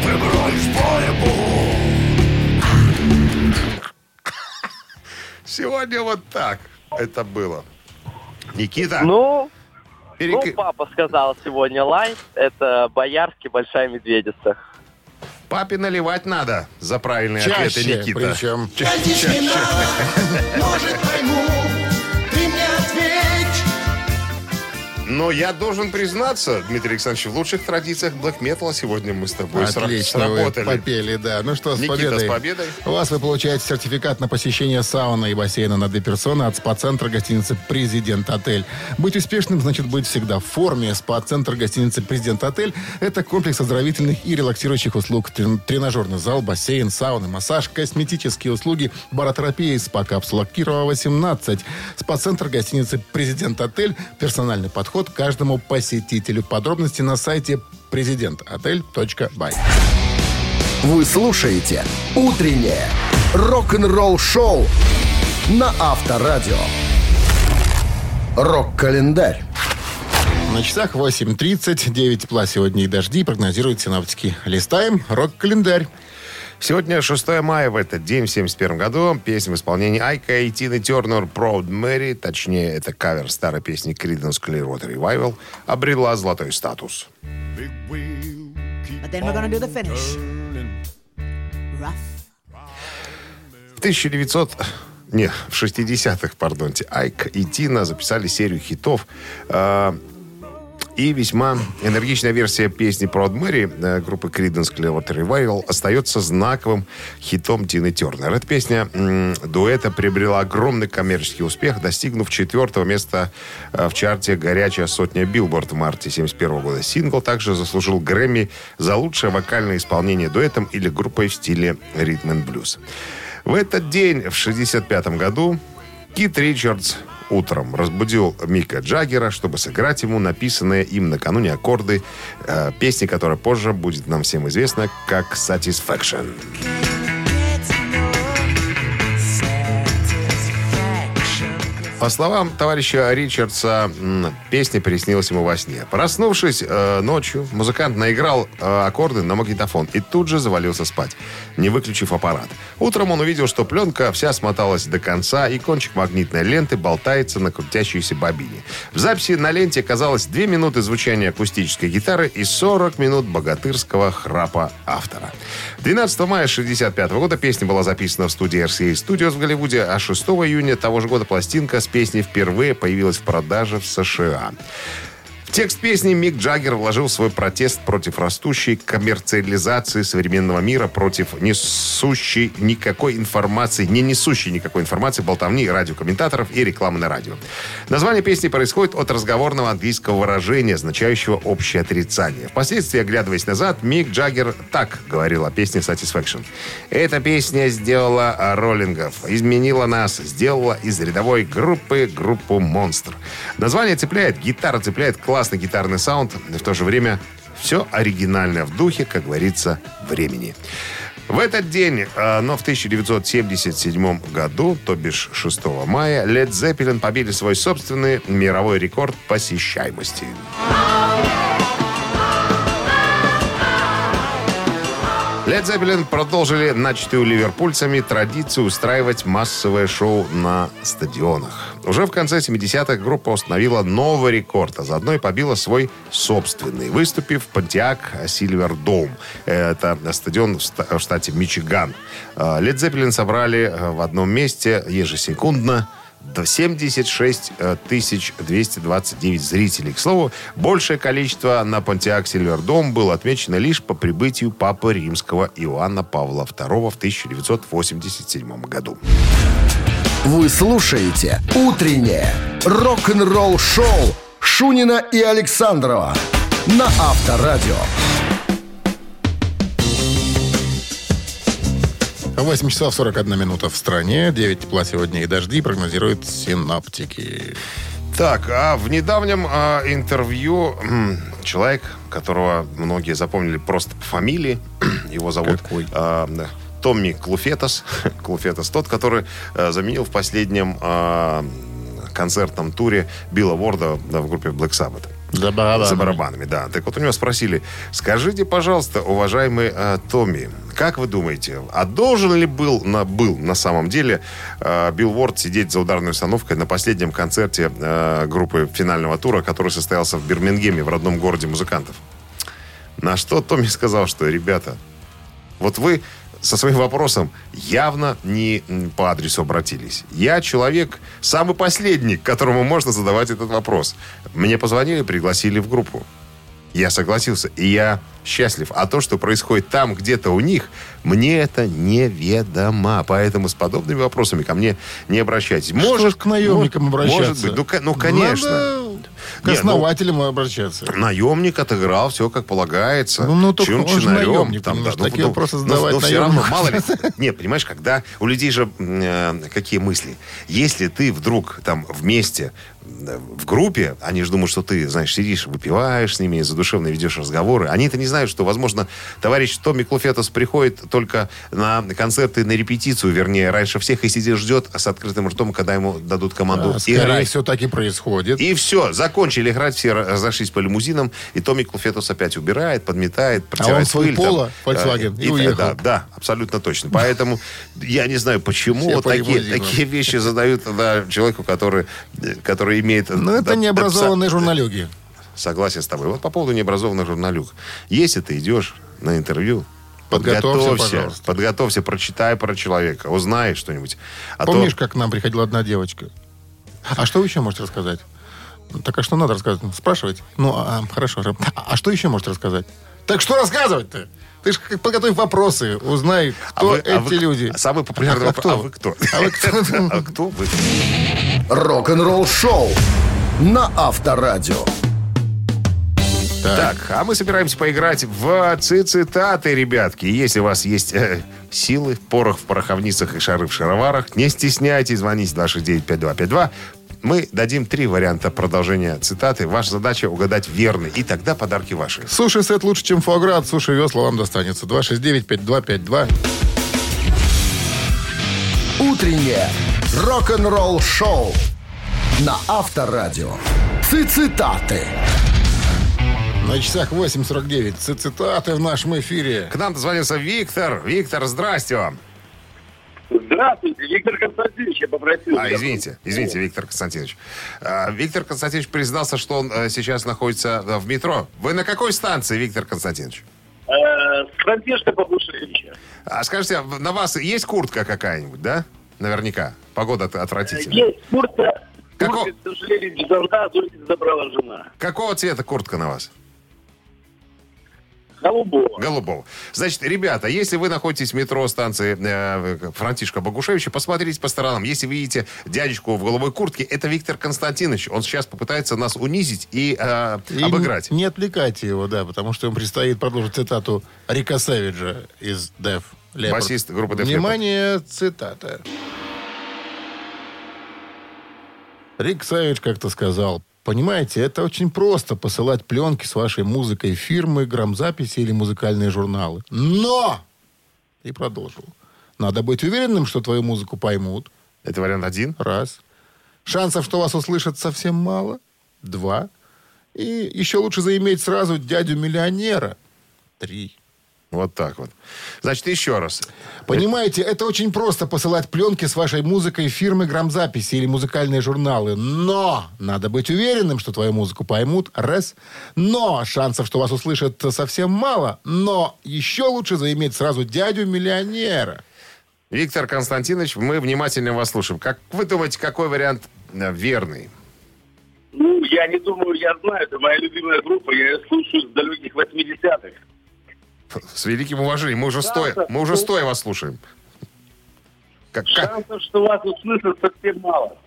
ты бродишь по небу. Сегодня вот так это было. Никита, Ну, перек- ну, папа сказал сегодня лайн. Это Боярский, Большая Медведица. Папе наливать надо за правильные Чаще, ответы, Никита. причем. Может, пойму, Но я должен признаться, Дмитрий Александрович, в лучших традициях блэк металла сегодня мы с тобой Отлично вы сработали. попели, да. Ну что, с Никита, победой. с победой. У вас вы получаете сертификат на посещение сауны и бассейна на две персоны от спа-центра гостиницы «Президент Отель». Быть успешным значит быть всегда в форме. Спа-центр гостиницы «Президент Отель» — это комплекс оздоровительных и релаксирующих услуг. Трен- Тренажерный зал, бассейн, сауны, массаж, косметические услуги, баротерапия и спа-капсула Кирова 18. Спа-центр гостиницы «Президент Отель». Персональный подход к каждому посетителю. Подробности на сайте президентотель.бай. Вы слушаете «Утреннее рок-н-ролл-шоу» на Авторадио. Рок-календарь. На часах 8.30, 9 тепла сегодня и дожди, прогнозируют синаптики. Листаем рок-календарь. Сегодня 6 мая, в этот день, в 71 году, песня в исполнении Айка и Тины Тернер «Proud Mary», точнее, это кавер старой песни Creedence Clearwater Revival, обрела золотой статус. But then we're gonna do the finish. Rough. В 1900... Не, в 60-х, пардонте, Айк и Тина записали серию хитов. э, и весьма энергичная версия песни Proud Mary э, группы Creedence Clearwater Revival остается знаковым хитом Тины Тернер. Эта песня дуэта приобрела огромный коммерческий успех, достигнув четвертого места э, в чарте «Горячая сотня Билборд» в марте 71 года. Сингл также заслужил Грэмми за лучшее вокальное исполнение дуэтом или группой в стиле ритм and блюз. В этот день, в 65 году, Кит Ричардс утром разбудил Мика Джаггера, чтобы сыграть ему написанные им накануне аккорды э, песни, которая позже будет нам всем известна как «Satisfaction». По словам товарища Ричардса, песня приснилась ему во сне. Проснувшись э, ночью, музыкант наиграл э, аккорды на магнитофон и тут же завалился спать, не выключив аппарат. Утром он увидел, что пленка вся смоталась до конца, и кончик магнитной ленты болтается на крутящейся бобине. В записи на ленте оказалось 2 минуты звучания акустической гитары и 40 минут богатырского храпа автора. 12 мая 1965 года песня была записана в студии RCA Studios в Голливуде, а 6 июня того же года пластинка с песней впервые появилась в продаже в США. Текст песни Мик Джаггер вложил свой протест против растущей коммерциализации современного мира, против несущей никакой информации, не несущей никакой информации, болтовни радиокомментаторов и рекламы на радио. Название песни происходит от разговорного английского выражения, означающего общее отрицание. Впоследствии, оглядываясь назад, Мик Джаггер так говорил о песне Satisfaction. Эта песня сделала роллингов, изменила нас, сделала из рядовой группы группу «Монстр». Название цепляет, гитара цепляет, классный гитарный саунд, в то же время все оригинальное в духе, как говорится, времени. В этот день, э, но в 1977 году, то бишь 6 мая, Led Zeppelin побили свой собственный мировой рекорд посещаемости. Led Zeppelin продолжили начатую ливерпульцами традицию устраивать массовое шоу на стадионах. Уже в конце 70-х группа установила новый рекорд, а заодно и побила свой собственный, выступив в Pontiac Silver Dome. Это стадион в штате Мичиган. Э, Led Zeppelin собрали э, в одном месте ежесекундно 76 э, тысяч 229 зрителей. К слову, большее количество на Понтиак Сильвердом было отмечено лишь по прибытию Папы Римского Иоанна Павла II в 1987 году. Вы слушаете «Утреннее рок-н-ролл-шоу» Шунина и Александрова на Авторадио. 8 часов 41 минута в стране. 9 тепла сегодня и дожди прогнозируют синаптики. Так, а в недавнем а, интервью человек, которого многие запомнили просто по фамилии, его зовут Какой? а, да, Томми Клуфетас. Клуфетас тот, который а, заменил в последнем а, концертном туре Билла Ворда да, в группе Black Sabbath. За барабанами. За барабанами, да. Так вот у него спросили, скажите, пожалуйста, уважаемый э, Томми, как вы думаете, а должен ли был на, был на самом деле э, Билл Уорд сидеть за ударной установкой на последнем концерте э, группы финального тура, который состоялся в Бирмингеме, в родном городе музыкантов? На что Томми сказал, что, ребята, вот вы со своим вопросом явно не по адресу обратились. Я человек самый последний, которому можно задавать этот вопрос. Мне позвонили, пригласили в группу. Я согласился, и я счастлив. А то, что происходит там, где-то у них, мне это неведомо. Поэтому с подобными вопросами ко мне не обращайтесь. Может, к наемникам может- обращаться? Может быть. Ну, ко- ну, конечно. Надо к Не, ну- основателям обращаться. Наемник отыграл все как полагается. Ну, ну, только он же Чин-чинарем, наемник, понимаешь, такие вопросы задавать все равно, мало ли. Нет, понимаешь, когда у людей же э, какие мысли. Если ты вдруг там вместе в группе, они же думают, что ты, знаешь, сидишь, выпиваешь с ними, задушевно ведешь разговоры. Они-то не знают, что, возможно, товарищ Томми Клуфетос приходит только на концерты, на репетицию, вернее, раньше всех и сидит, ждет с открытым ртом, когда ему дадут команду А, Скорее играть. всего, так и происходит. И все, закончили играть, все разошлись по лимузинам, и Томми Клуфетус опять убирает, подметает, протирает А он свой пыль, там. Polo, Volkswagen, Э, и уехал. Да, да, абсолютно точно. Поэтому я не знаю, почему Все вот такие, такие вещи задают да, человеку, который, э, который имеет... Ну, это необразованные журналюги. Согласен с тобой. Вот по поводу необразованных журналюг. Если ты идешь на интервью, Подготовься, подготовься, пожалуйста. подготовься, прочитай про человека, узнай что-нибудь. А то- Помнишь, как к нам приходила одна девочка? А что вы еще можете рассказать? Ну, Так а что надо рассказать? Ну, Спрашивайте. Ну, а, хорошо. хорошо. А, а что еще можете рассказать? Так что рассказывать-то? Ты же подготовь вопросы, узнай, кто вы- эти вы- люди. Самый популярный А вопрос. А вы кто? А вы кто? А кто вы? Рок-н-ролл-шоу на Авторадио. Так, а мы собираемся поиграть в цитаты, ребятки. Если у вас есть э, силы, порох в пороховницах и шары в шароварах, не стесняйтесь, звоните 269-5252. Мы дадим три варианта продолжения цитаты. Ваша задача угадать верный. И тогда подарки ваши. Суши-сет лучше, чем фуагра. От суши весла вам достанется. 269-5252. Утреннее рок-н-ролл-шоу на Авторадио. Цитаты. На часах 8.49. Ци- Цитаты в нашем эфире. К нам дозвонился Виктор. Виктор, здрасте вам. Здравствуйте, Виктор Константинович, я попросил. А, извините, извините, Виктор Константинович. А, Виктор Константинович признался, что он э, сейчас находится э, в метро. Вы на какой станции, Виктор Константинович? Э, Францишка Бабушевича. А скажите, в- на вас есть куртка какая-нибудь, да? Наверняка. Погода отвратительная. Есть куртка. Како- Куртка, к сожалению, не забрала жена. Какого цвета куртка на вас? Голубого. Голубого. Значит, ребята, если вы находитесь в метро станции э, Франтишка Богушевича, посмотрите по сторонам. Если видите дядечку в голубой куртке, это Виктор Константинович. Он сейчас попытается нас унизить и, э, И обыграть. Не, отвлекайте его, да, потому что ему предстоит продолжить цитату Рика Савиджа из Def Leppard. Басист группы Def Leppard. Внимание, цитата. Рик Савидж как-то сказал, понимаете, это очень просто посылать пленки с вашей музыкой фирмы, грамзаписи или музыкальные журналы. Но! И продолжил. Надо быть уверенным, что твою музыку поймут. Это вариант один. Раз. Шансов, что вас услышат, совсем мало. Два. И еще лучше заиметь сразу дядю-миллионера. Три. Вот так вот. Значит, еще раз. Понимаете, это очень просто посылать пленки с вашей музыкой фирмы грамзаписи или музыкальные журналы. Но надо быть уверенным, что твою музыку поймут. Раз. Но шансов, что вас услышат, совсем мало. Но еще лучше заиметь сразу дядю-миллионера. Виктор Константинович, мы внимательно вас слушаем. Как вы думаете, какой вариант э, верный? Ну, я не думаю, я знаю, это моя любимая группа, С великим уважением. Мы уже стоя, мы уже стоя вас слушаем. Как, как? Шансов, что вас услышат, совсем мало.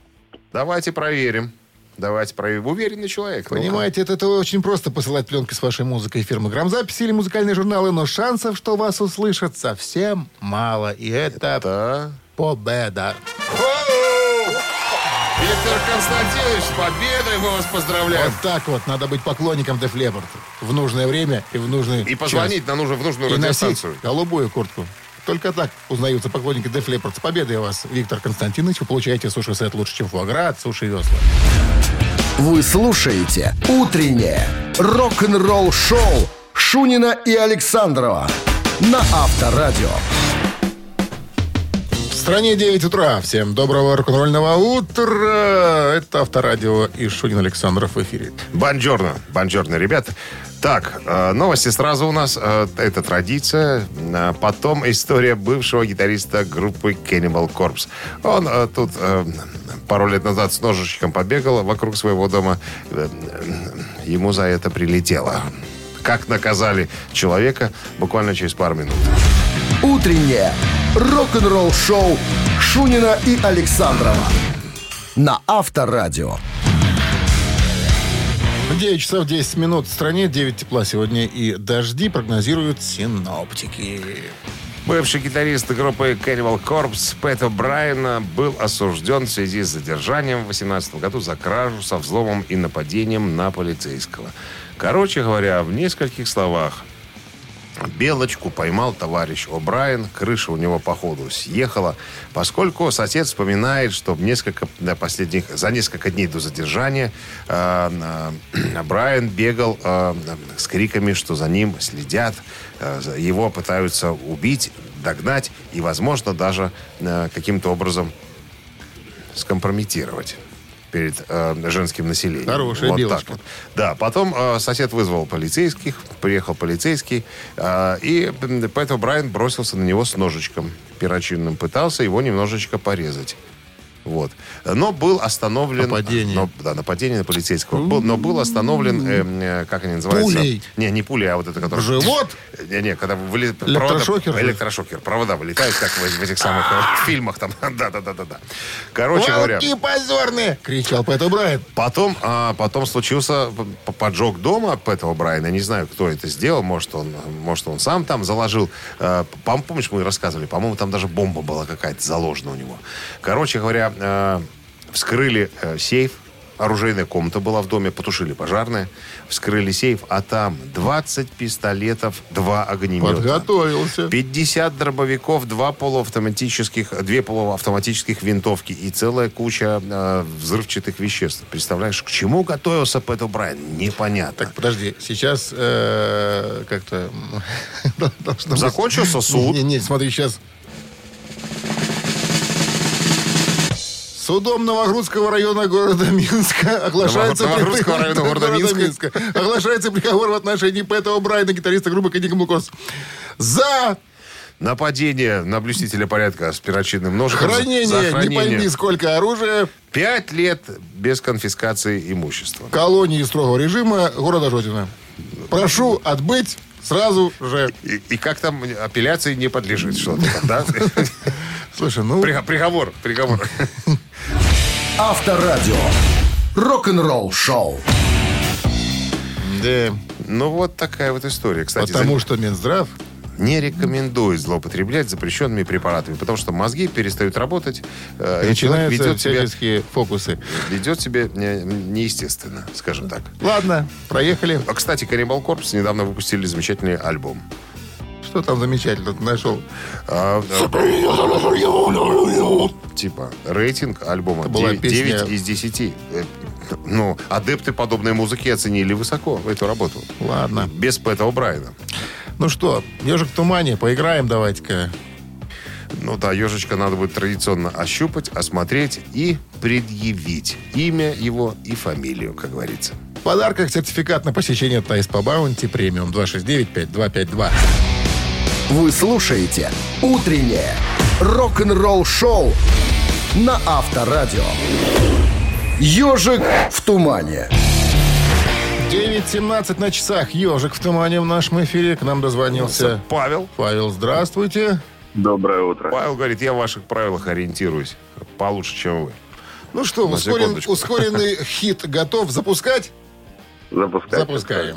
Давайте проверим. Давайте проверим. Уверенный человек. Понимаете, это, это очень просто посылать пленки с вашей музыкой фирмы грамзаписи или музыкальные журналы, но шансов, что вас услышат, совсем мало. И это Да. победа. Виктор Константинович, с победой мы вас поздравляем. Вот так вот надо быть поклонником Leppard в нужное время и в нужный И позвонить на нужную, в нужную час. И носить радиостанцию. голубую куртку. Только так узнаются поклонники Def Leppard. С победой вас, Виктор Константинович. Вы получаете суши-сет лучше, чем фуагра от Суши Весла. Вы слушаете «Утреннее рок-н-ролл-шоу» Шунина и Александрова на Авторадио. Стране 9 утра. Всем доброго рок-н-ролльного утра. Это Авторадио и Шунин Александров в эфире. Бонжорно, бонжорно, ребят. Так, э, новости сразу у нас. Э, это традиция. Э, Потом история бывшего гитариста группы Cannibal Corpse. Он тут пару лет назад с ножичком побегал вокруг своего дома. Ему за это прилетело. Как наказали человека буквально через пару минут. Утреннее рок-н-ролл-шоу Шунина и Александрова на Авторадио. 9 часов 10 минут в стране, 9 тепла сегодня и дожди прогнозируют синоптики. Бывший гитарист группы Cannibal Corpse Пэт О'Брайена был осужден в связи с задержанием в 2018 году за кражу со взломом и нападением на полицейского. Короче говоря, в нескольких словах. Белочку поймал товарищ О'Брайен, крыша у него, походу, съехала, поскольку сосед вспоминает, что несколько да, последних, за несколько дней до задержания э, э, бегал э, с криками, что за ним следят, э, его пытаются убить, догнать и, возможно, даже э, каким-то образом скомпрометировать перед э, женским населением. Хорошая вот белочка. так вот. Да, потом э, сосед вызвал полицейских, приехал полицейский, э, и поэтому Брайан бросился на него с ножичком перочинным, пытался его немножечко порезать. Вот. Но был остановлен... Нападение. но- да, нападение на полицейского. Был- но был остановлен, э, э, как они называются? Пулей. Не, не пулей, а вот это, который... Живот? Не, не, когда выли... Электрошокер провода-? Электрошокер. Провода вылетают, как в, в этих самых э, фильмах там. Да-да-да-да. Короче говоря... «Волки позорные!» — кричал Пэт О'Брайен. Потом, а, потом случился поджог дома этого Брайана. Не знаю, кто это сделал. Может, он, может, он сам там заложил. А, пом- помнишь, мы рассказывали? По-моему, там даже бомба была какая-то заложена у него. Короче говоря, а, вскрыли э, сейф. Оружейная комната была в доме, потушили пожарные, вскрыли сейф, а там 20 пистолетов, два огнемета. Подготовился. 50 дробовиков, два полуавтоматических, две полуавтоматических винтовки и целая куча э, взрывчатых веществ. Представляешь, к чему готовился Пэт О'Брайен? Непонятно. Так, подожди, сейчас э, как-то... быть- Закончился суд. Не, не, смотри, сейчас... Судом Новогрудского района города Минска оглашается... Ново- Новогрудского района города Минска. Оглашается приговор в отношении Пэта О'Брайена, гитариста группы Кадиком Кос. За Нападение на блюстителя порядка с перочинным ножиком. за хранение, не хранение. пойми сколько оружия, Пять лет без конфискации имущества. колонии строгого режима города Жодина. Прошу отбыть сразу же. И, и как там апелляции не подлежит что-то, да? Слушай, ну... Приго- Приговор, приговор. Авторадио. Рок-н-ролл-шоу. Да, Ну, вот такая вот история. Кстати, потому за- что Минздрав не рекомендует злоупотреблять запрещенными препаратами, потому что мозги перестают работать, э, и человек начинаются ведет себя, фокусы. ведет себя не- неестественно, скажем так. Ладно, проехали. А, кстати, Cannibal Corpse недавно выпустили замечательный альбом. Что там замечательно ты нашел? А, типа, рейтинг альбома Это была 9, песня- 9 из 10. Э, Ну, адепты подобной музыки оценили высоко эту работу. Ладно. Без Пэта О'Брайена. Ну что, ежик в тумане, поиграем давайте-ка. Ну да, ежечка надо будет традиционно ощупать, осмотреть и предъявить имя его и фамилию, как говорится. В подарках сертификат на посещение Тайс по Баунти премиум 269-5252. Вы слушаете «Утреннее рок-н-ролл-шоу» на Авторадио. «Ежик в тумане». 9.17 на часах. Ежик в тумане в нашем эфире. К нам дозвонился Павел. Павел. Здравствуйте. Доброе утро. Павел говорит, я в ваших правилах ориентируюсь получше, чем вы. Ну что, ускорен- ускоренный хит готов запускать? Запускаем. Надо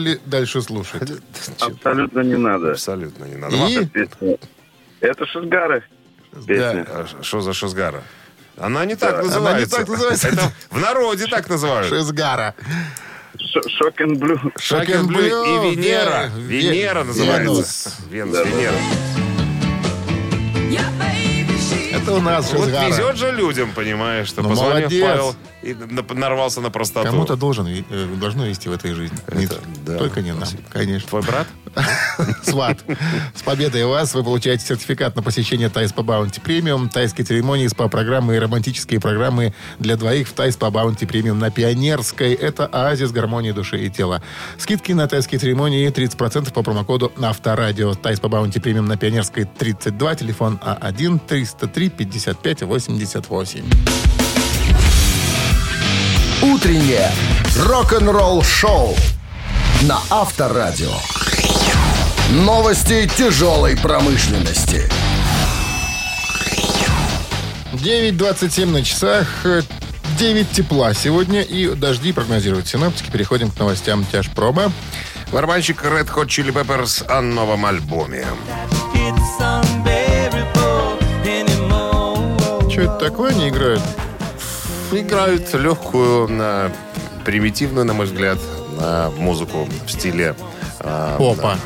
ли дальше слушать? Абсолютно не надо. Абсолютно не надо. И? Это Шизгары. Песня. А Что за шизгара? Она не так Она не называется. так называется. Это в народе так называют. Шизгара. Ш- Shocking Blue. Shocking Blue и Венера. Ве- Венера называется. Venus, Венера. Это у нас Вот Шизгара. везет же людям, понимаешь, что Ну, позвонил молодец. Павел и на- нарвался на простоту. Кому-то должен, э, должно везти в этой жизни. Не- да. Только не нам, конечно. Твой брат? Сват. С победой вас вы получаете сертификат на посещение Тай СПА Баунти Премиум, тайские церемонии, СПА-программы и романтические программы для двоих в Тай СПА Баунти Премиум на Пионерской. Это оазис гармонии души и тела. Скидки на тайские церемонии 30% по промокоду на Авторадио. Тай СПА Баунти Премиум на Пионерской 32, телефон А А1-303-55-88. «Утреннее рок-н-ролл-шоу» на Авторадио. Новости тяжелой промышленности. 9.27 на часах. 9 тепла сегодня и дожди прогнозируют синаптики. Переходим к новостям тяжпрома. Барабанщик Red Hot Chili Peppers о новом альбоме. Что это такое они играют? Играют легкую, на- примитивную, на мой взгляд, на музыку в стиле э, Попа.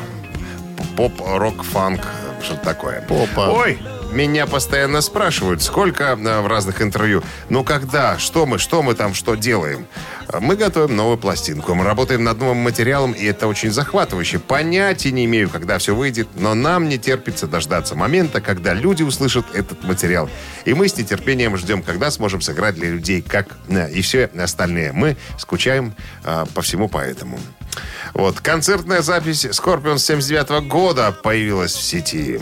поп, рок, фанк, что-то такое. Попа. Ой, меня постоянно спрашивают, сколько э, в разных интервью. Ну, когда? Что мы? Что мы там? Что делаем? Э, Мы готовим новую пластинку. Мы работаем над новым материалом, и это очень захватывающе. Понятия не имею, когда все выйдет, но нам не терпится дождаться момента, когда люди услышат этот материал. И мы с нетерпением ждем, когда сможем сыграть для людей, как э, и все остальные. Мы скучаем э, по всему поэтому. Вот, концертная запись Scorpions 79 года появилась в сети.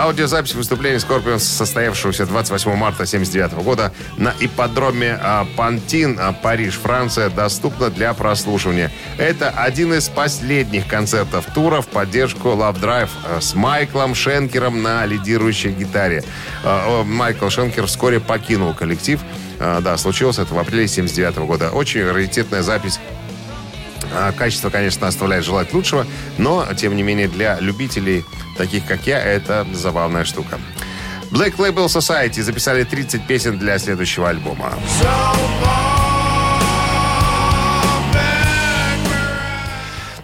Аудиозапись выступления Scorpions, состоявшегося 28 марта 1979 года на ипподроме а, Пантин, а, Париж, Франция, доступна для прослушивания. Это один из последних концертов тура в поддержку Love Drive а, с Майклом Шенкером на лидирующей гитаре. Майкл Шенкер вскоре покинул коллектив. Да, случилось это в апреле 1979 года. Очень раритетная запись Качество, конечно, оставляет желать лучшего, но, тем не менее, для любителей, таких как я, это забавная штука. Black Label Society записали 30 песен для следующего альбома.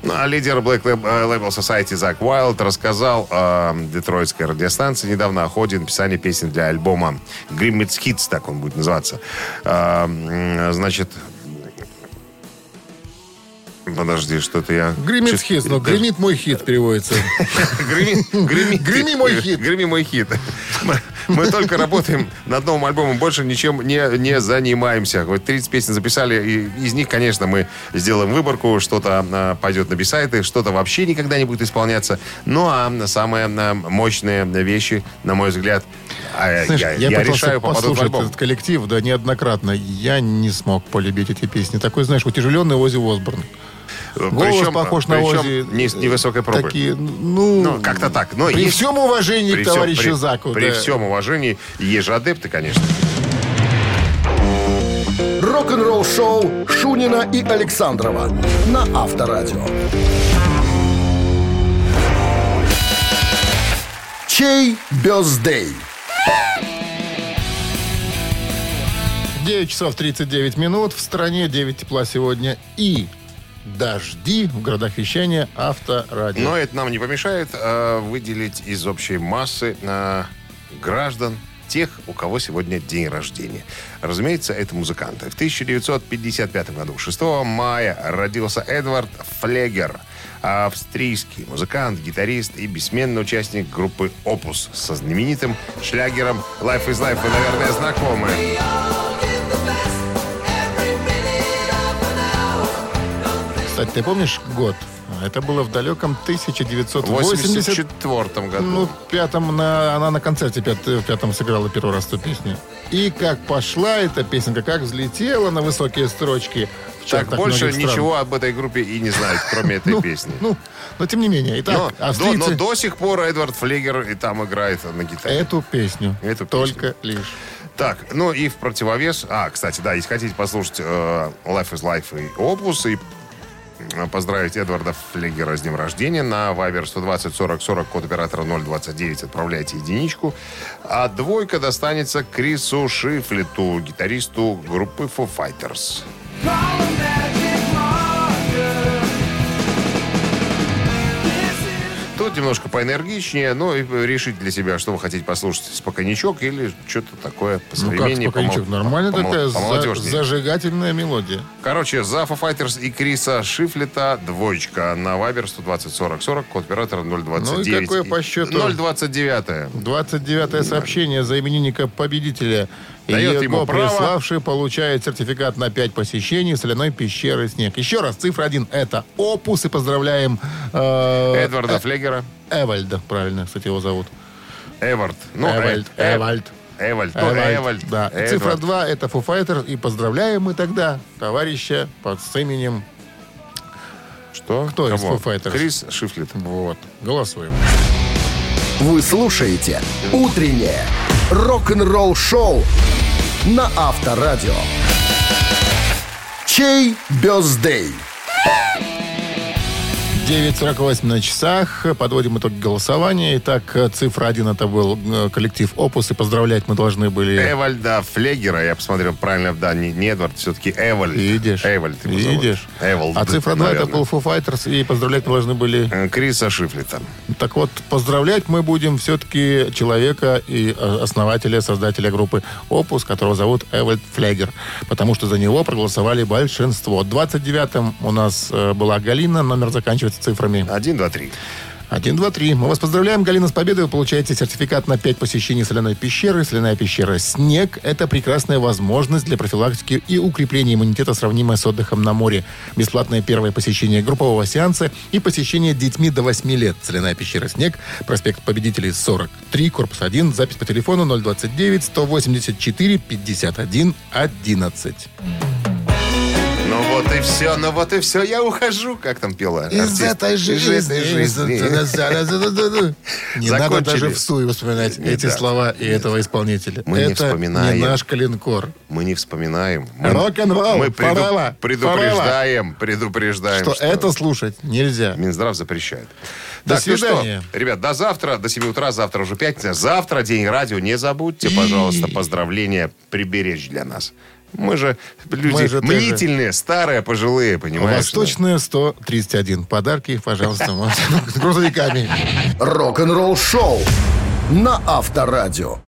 Ну, а лидер Black э, Label Society Зак Уайлд рассказал э, детройтской радиостанции недавно о ходе написания песен для альбома Grimmets Hits, так он будет называться. М, значит, Подожди, что-то я... Гремит хит, но гремит мой хит переводится. Греми, мой хит. Греми мой хит. Мы, только работаем над новым альбомом, больше ничем не, не занимаемся. Вот 30 песен записали, и из них, конечно, мы сделаем выборку, что-то а, пойдет на бисайты, что-то вообще никогда не будет исполняться. Ну, а самые а, мощные вещи, на мой взгляд, а, Знаешь, я, я, я решаю, попадут в альбом. этот коллектив, да, неоднократно. Я не смог полюбить эти песни. Такой, знаешь, утяжеленный Ози Осборн. Голос Причем- похож на Ози. не невысокой пробы. Такие, ну... Ну, как-то так. Но при есть- всем уважении При к всем- товарищу при- Заку. При да. всем уважении, есть же адепты, конечно. Рок-н-ролл-шоу Шунина и Александрова на Авторадио. Чей бездей? 9 часов 39 минут. В стране 9 тепла сегодня и дожди в городах вещания авторадио. Но это нам не помешает э, выделить из общей массы э, граждан тех, у кого сегодня день рождения. Разумеется, это музыканты. В 1955 году, 6 мая, родился Эдвард Флегер, австрийский музыкант, гитарист и бессменный участник группы «Опус» со знаменитым шлягером «Life is Life». Вы, наверное, знакомы. Кстати, ты помнишь год? Это было в далеком В 1980 84 году. Ну, пятом на, она на концерте пят, в пятом сыграла первый раз эту песню. И как пошла эта песенка, как взлетела на высокие строчки. в так, больше ничего об этой группе и не знают, кроме этой Ну, песни. Ну, но тем не менее. Итак, но, до, австрийцы но до сих пор Эдвард Флегер и там играет на гитаре. эту песню. Эту только лишь. Так, ну и в противовес... А, кстати, да, если хотите послушать э, Life is Life и Опус, и поздравить Эдварда Флегера с днем рождения на Viber 120 40 40, код оператора 029, отправляйте единичку. А двойка достанется Крису Шифлету, гитаристу группы Foo Fighters. Тут немножко поэнергичнее, но и решить для себя, что вы хотите послушать, спокойничок или что-то такое по Ну как спокойничок, нормально помол- такая за- помолодежнее. зажигательная мелодия. Короче, за Foo Fighters и Криса Шифлета двоечка на Вайбер 120 40 40, код оператора 029. Ну и какое по счету? 029. 29 сообщение за именинника победителя. Дает ему право. приславший получает сертификат на 5 посещений соляной пещеры «Снег». Еще раз, цифра 1 – это опус. И поздравляем э, Эдварда Флегера. Эвальда, правильно, кстати, его зовут. Эвард. Ну, Эвальд, Э- Эвальд. Эвальд. Ну, Эвальд, Эвальд. Да. Эдвард. цифра 2 – это Fighters. И поздравляем мы тогда товарища под с именем... Что? Кто из Кого? Foo Fighters? Крис Шифлет. Вот. Голосуем. Вы слушаете «Утреннее рок-н-ролл-шоу» на Авторадио. Чей бездей? 9.48 на часах. Подводим итог голосования. Итак, цифра 1 это был э, коллектив Опус. И поздравлять мы должны были... Эвальда Флегера. Я посмотрел правильно, да, не, не Эдвард, все-таки Эвальд. Видишь? Эвальд его. Видишь? Эвальд, А цифра 2 это наверное. был Foo Fighters. И поздравлять мы должны были... Э, Криса Шифлета. Так вот, поздравлять мы будем все-таки человека и э, основателя, создателя группы Опус, которого зовут Эвальд Флегер. Потому что за него проголосовали большинство. 29-м у нас была Галина. Номер заканчивается цифрами. Один, два, три. 1, 2, 3. Мы вас поздравляем, Галина, с победой. Вы получаете сертификат на 5 посещений соляной пещеры. Соляная пещера «Снег» — это прекрасная возможность для профилактики и укрепления иммунитета, сравнимая с отдыхом на море. Бесплатное первое посещение группового сеанса и посещение детьми до 8 лет. Соляная пещера «Снег», проспект Победителей 43, корпус 1, запись по телефону 029 184 51 11. Ну вот и все, ну вот и все, я ухожу. Как там пела Из артист? этой Из жизни. этой жизни. Не надо даже в суе вспоминать Не эти надо. слова и этого исполнителя. Мы не Это вспоминаем. не наш калинкор. Мы не вспоминаем. Мы, Рок-н-ролл, мы преду- forever, предупреждаем, предупреждаем, Что это слушать нельзя. Минздрав запрещает. До так, ну свидания. что, ребят, до завтра, до 7 утра, завтра уже пятница. Завтра день радио. Не забудьте, пожалуйста, поздравления приберечь для нас. Мы же люди Мы же тоже. мнительные, старые, пожилые, понимаешь? Восточная 131. Подарки, пожалуйста, с грузовиками. Рок-н-ролл-шоу на Авторадио.